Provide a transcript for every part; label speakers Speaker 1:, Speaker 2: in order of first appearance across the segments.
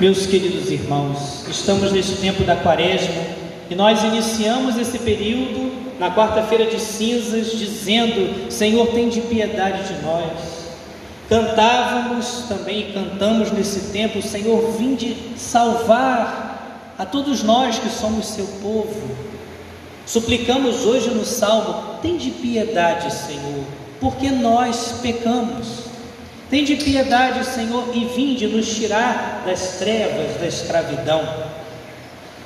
Speaker 1: Meus queridos irmãos, estamos neste tempo da quaresma e nós iniciamos esse período na quarta-feira de cinzas dizendo: Senhor, tem de piedade de nós. Cantávamos também e cantamos nesse tempo: Senhor, vinde salvar a todos nós que somos seu povo. Suplicamos hoje no salmo: tem de piedade, Senhor, porque nós pecamos. Tem de piedade, Senhor, e vinde nos tirar das trevas, da escravidão.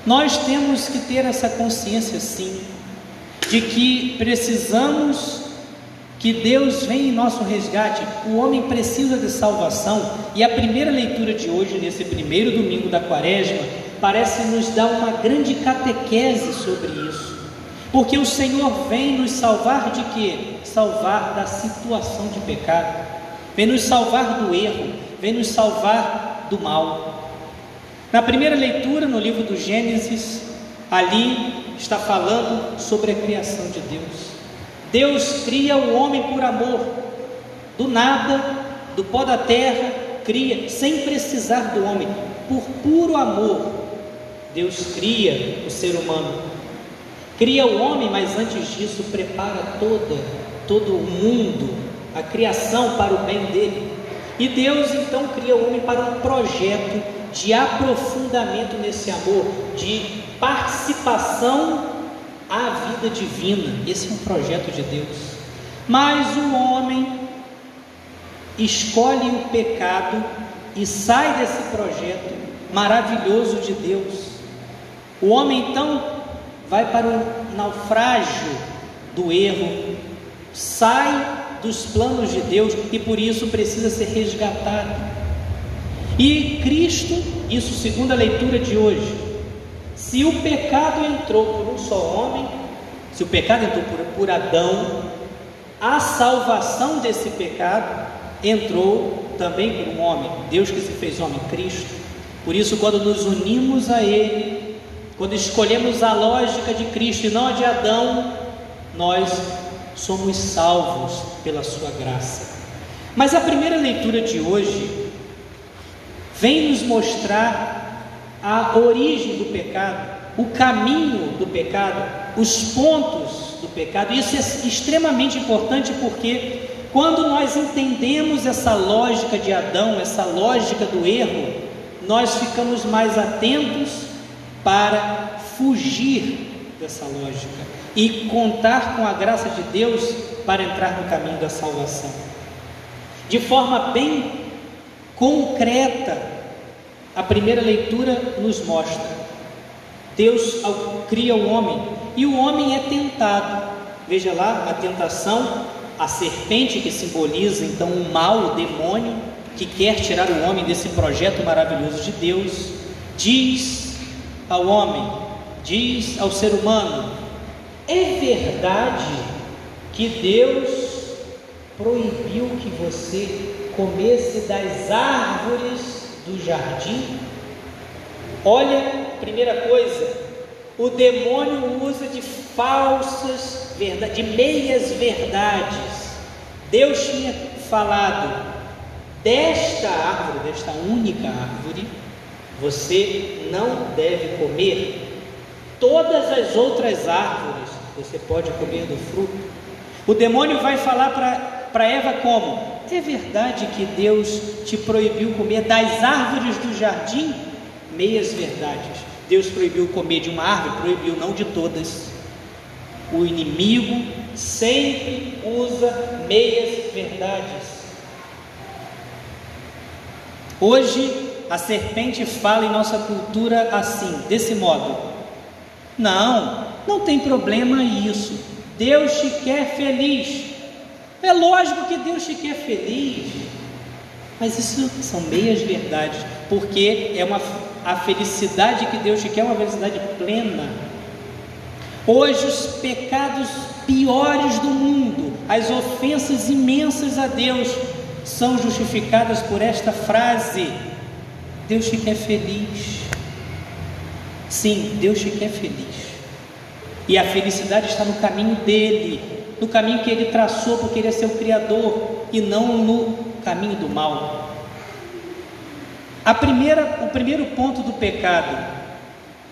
Speaker 1: Nós temos que ter essa consciência, sim, de que precisamos que Deus venha em nosso resgate. O homem precisa de salvação, e a primeira leitura de hoje, nesse primeiro domingo da quaresma, parece nos dar uma grande catequese sobre isso. Porque o Senhor vem nos salvar de quê? Salvar da situação de pecado vem nos salvar do erro, vem nos salvar do mal. Na primeira leitura, no livro do Gênesis, ali está falando sobre a criação de Deus. Deus cria o homem por amor, do nada, do pó da terra, cria, sem precisar do homem, por puro amor. Deus cria o ser humano, cria o homem, mas antes disso prepara toda, todo o mundo a criação para o bem dele. E Deus então cria o homem para um projeto de aprofundamento nesse amor, de participação à vida divina. Esse é um projeto de Deus. Mas o homem escolhe o pecado e sai desse projeto maravilhoso de Deus. O homem então vai para o naufrágio do erro, sai dos planos de Deus e por isso precisa ser resgatado. E Cristo, isso segundo a leitura de hoje, se o pecado entrou por um só homem, se o pecado entrou por, por Adão, a salvação desse pecado entrou também por um homem, Deus que se fez homem, Cristo. Por isso, quando nos unimos a Ele, quando escolhemos a lógica de Cristo e não a de Adão, nós somos salvos pela Sua graça. Mas a primeira leitura de hoje vem nos mostrar a origem do pecado, o caminho do pecado, os pontos do pecado. Isso é extremamente importante porque quando nós entendemos essa lógica de Adão, essa lógica do erro, nós ficamos mais atentos para fugir dessa lógica e contar com a graça de Deus para entrar no caminho da salvação. De forma bem concreta, a primeira leitura nos mostra: Deus cria o homem e o homem é tentado. Veja lá a tentação, a serpente que simboliza então o mal, o demônio que quer tirar o homem desse projeto maravilhoso de Deus, diz ao homem, diz ao ser humano: é verdade que Deus proibiu que você comesse das árvores do jardim? Olha, primeira coisa, o demônio usa de falsas verdades, de meias verdades. Deus tinha falado desta árvore, desta única árvore, você não deve comer. Todas as outras árvores você pode comer do fruto. O demônio vai falar para Eva como? É verdade que Deus te proibiu comer das árvores do jardim? Meias verdades. Deus proibiu comer de uma árvore, proibiu não de todas. O inimigo sempre usa meias verdades. Hoje a serpente fala em nossa cultura assim, desse modo: Não, não tem problema isso. Deus te quer feliz. É lógico que Deus te quer feliz. Mas isso são meias verdades, porque é uma a felicidade que Deus te quer é uma felicidade plena. Hoje os pecados piores do mundo, as ofensas imensas a Deus são justificadas por esta frase: Deus te quer feliz. Sim, Deus te quer feliz. E a felicidade está no caminho dele, no caminho que ele traçou, porque ele é seu Criador, e não no caminho do mal. A primeira, o primeiro ponto do pecado,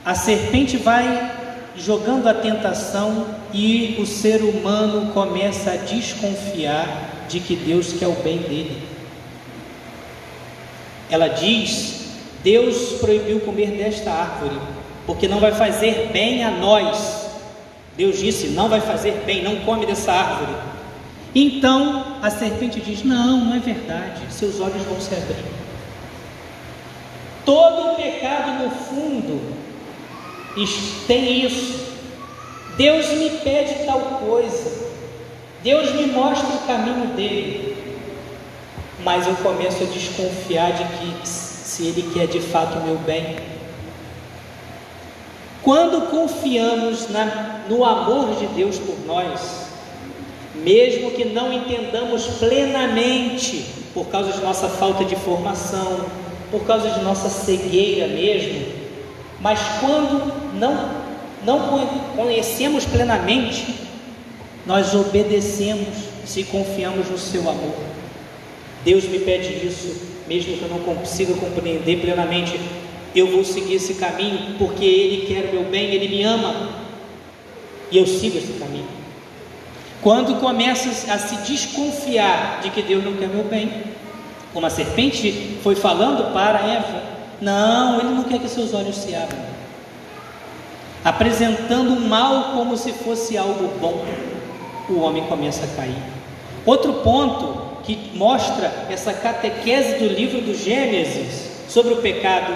Speaker 1: a serpente vai jogando a tentação e o ser humano começa a desconfiar de que Deus quer o bem dele. Ela diz: Deus proibiu comer desta árvore, porque não vai fazer bem a nós. Deus disse: Não vai fazer bem, não come dessa árvore. Então a serpente diz: Não, não é verdade, seus olhos vão se abrir. Todo pecado no fundo tem isso. Deus me pede tal coisa. Deus me mostra o caminho dele. Mas eu começo a desconfiar de que se ele quer de fato o meu bem. Quando confiamos na, no amor de Deus por nós, mesmo que não entendamos plenamente, por causa de nossa falta de formação, por causa de nossa cegueira mesmo, mas quando não, não conhecemos plenamente, nós obedecemos se confiamos no seu amor. Deus me pede isso, mesmo que eu não consiga compreender plenamente. Eu vou seguir esse caminho porque Ele quer o meu bem, Ele me ama e eu sigo esse caminho. Quando começo a se desconfiar de que Deus não quer meu bem, como a serpente foi falando para Eva, não, ele não quer que seus olhos se abram. Apresentando o mal como se fosse algo bom, o homem começa a cair. Outro ponto que mostra essa catequese do livro do Gênesis sobre o pecado,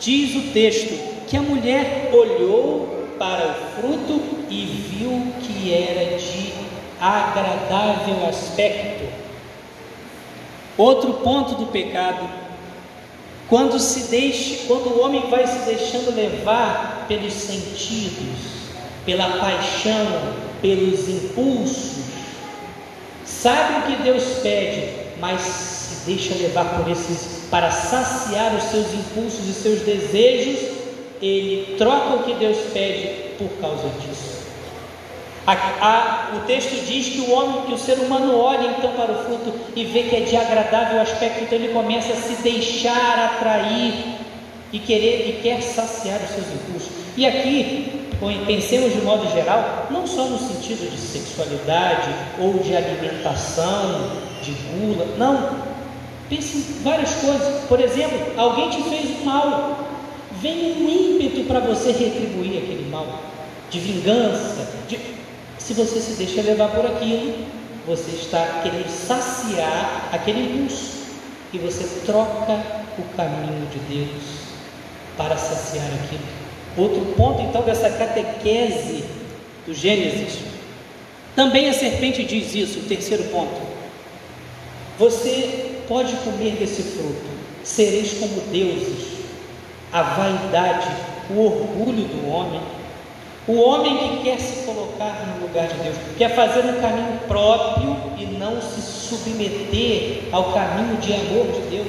Speaker 1: diz o texto que a mulher olhou para o fruto e viu que era de agradável aspecto. Outro ponto do pecado quando se deixa, quando o homem vai se deixando levar pelos sentidos, pela paixão, pelos impulsos, sabe o que Deus pede, mas se deixa levar por esses para saciar os seus impulsos e seus desejos, ele troca o que Deus pede por causa disso. A, a, o texto diz que o homem, que o ser humano olha então para o fruto e vê que é de agradável aspecto, então ele começa a se deixar atrair e querer e quer saciar os seus impulsos. E aqui, pensemos de modo geral, não só no sentido de sexualidade ou de alimentação, de gula, não. Pense em várias coisas. Por exemplo, alguém te fez um mal, vem um ímpeto para você retribuir aquele mal, de vingança, de se você se deixa levar por aquilo, você está querendo saciar aquele impulso e você troca o caminho de Deus para saciar aquilo. Outro ponto então dessa catequese do Gênesis, também a serpente diz isso, o terceiro ponto. Você pode comer desse fruto, sereis como deuses. A vaidade, o orgulho do homem. O homem que quer se colocar no lugar de Deus, quer fazer um caminho próprio e não se submeter ao caminho de amor de Deus,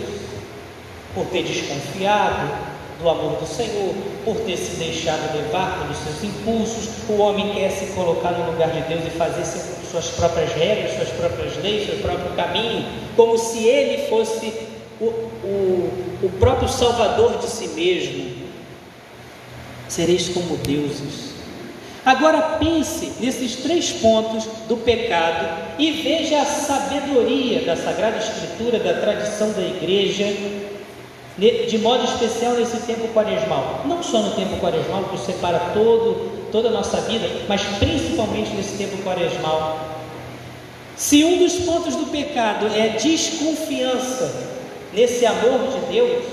Speaker 1: por ter desconfiado do amor do Senhor, por ter se deixado levar pelos seus impulsos, o homem quer se colocar no lugar de Deus e fazer suas próprias regras, suas próprias leis, seu próprio caminho, como se ele fosse o, o, o próprio Salvador de si mesmo. Sereis como deuses Agora pense nesses três pontos do pecado e veja a sabedoria da Sagrada Escritura, da tradição da igreja, de modo especial nesse tempo quaresmal. Não só no tempo quaresmal, que separa todo, toda a nossa vida, mas principalmente nesse tempo quaresmal. Se um dos pontos do pecado é desconfiança nesse amor de Deus,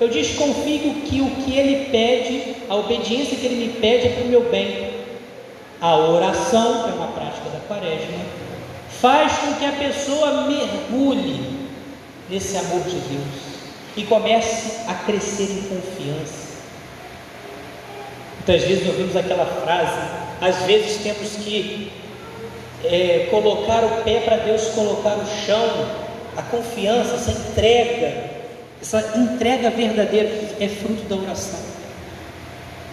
Speaker 1: eu desconfio que o que ele pede, a obediência que ele me pede é para o meu bem. A oração, que é uma prática da quaresma, faz com que a pessoa mergulhe nesse amor de Deus e comece a crescer em confiança. Muitas vezes ouvimos aquela frase, às vezes temos que é, colocar o pé para Deus colocar o chão, a confiança, essa entrega, essa entrega verdadeira é fruto da oração.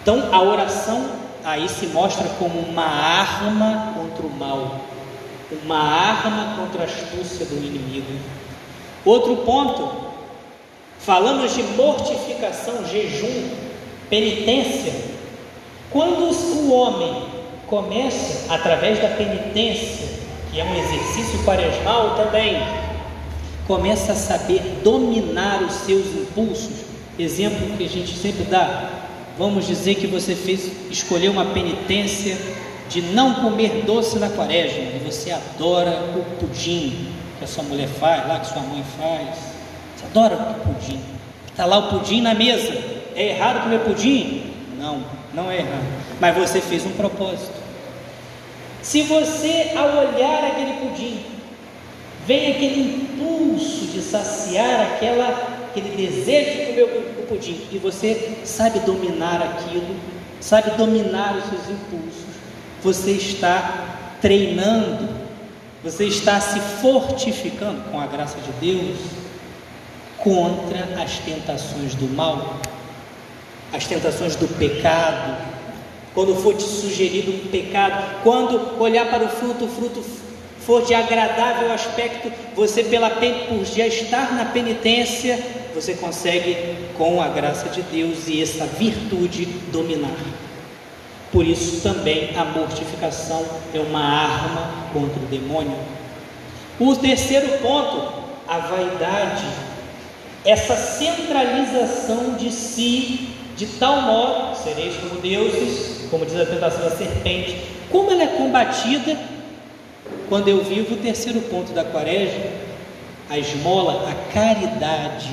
Speaker 1: Então a oração aí se mostra como uma arma contra o mal, uma arma contra a astúcia do inimigo. Outro ponto, falamos de mortificação, jejum, penitência. Quando o homem começa, através da penitência, que é um exercício quaresmal também, começa a saber dominar os seus impulsos. Exemplo que a gente sempre dá. Vamos dizer que você fez escolher uma penitência de não comer doce na quaresma e você adora o pudim que a sua mulher faz, lá que sua mãe faz. Você adora o pudim. Está lá o pudim na mesa. É errado comer pudim? Não, não é errado. Mas você fez um propósito. Se você, ao olhar aquele pudim, vem aquele impulso de saciar aquela, aquele desejo de comer o pudim, e você sabe dominar aquilo, sabe dominar os seus impulsos, você está treinando, você está se fortificando com a graça de Deus contra as tentações do mal, as tentações do pecado. Quando for te sugerido um pecado, quando olhar para o fruto, o fruto for de agradável aspecto, você pela por já estar na penitência, você consegue com a graça de Deus e essa virtude dominar. Por isso também a mortificação é uma arma contra o demônio. O terceiro ponto, a vaidade, essa centralização de si, de tal modo, sereis como deuses, como diz a tentação da serpente, como ela é combatida quando eu vivo o terceiro ponto da quaresma, a esmola, a caridade.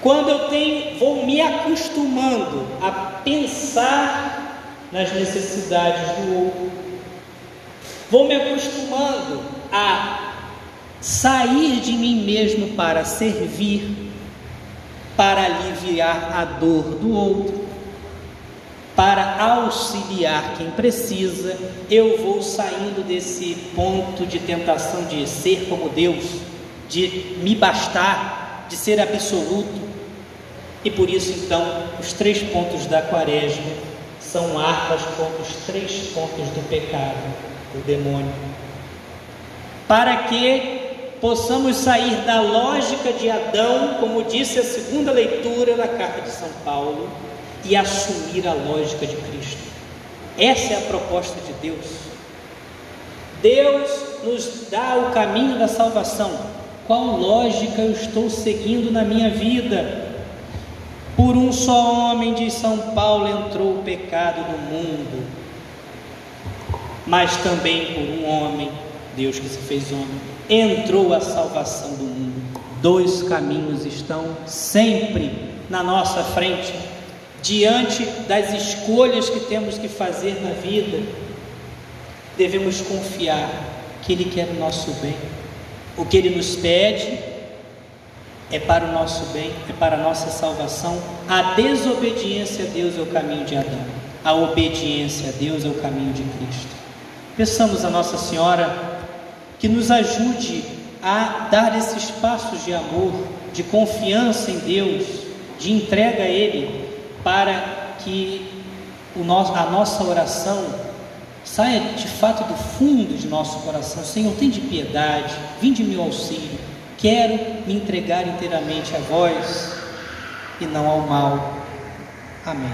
Speaker 1: Quando eu tenho, vou me acostumando a pensar nas necessidades do outro. Vou me acostumando a sair de mim mesmo para servir, para aliviar a dor do outro, para auxiliar quem precisa. Eu vou saindo desse ponto de tentação de ser como Deus, de me bastar, de ser absoluto. E por isso, então, os três pontos da quaresma são armas contra os três pontos do pecado, do demônio. Para que possamos sair da lógica de Adão, como disse a segunda leitura da carta de São Paulo, e assumir a lógica de Cristo. Essa é a proposta de Deus. Deus nos dá o caminho da salvação. Qual lógica eu estou seguindo na minha vida? Por um só homem, diz São Paulo, entrou o pecado no mundo, mas também por um homem, Deus que se fez homem, entrou a salvação do mundo. Dois caminhos estão sempre na nossa frente, diante das escolhas que temos que fazer na vida. Devemos confiar que Ele quer o nosso bem. O que Ele nos pede é para o nosso bem, é para a nossa salvação. A desobediência a Deus é o caminho de Adão, a obediência a Deus é o caminho de Cristo. Peçamos a Nossa Senhora que nos ajude a dar esses passos de amor, de confiança em Deus, de entrega a Ele, para que nosso, a nossa oração saia de fato do fundo de nosso coração. Senhor, tem de piedade, vinde meu auxílio Quero me entregar inteiramente a vós e não ao mal. Amém.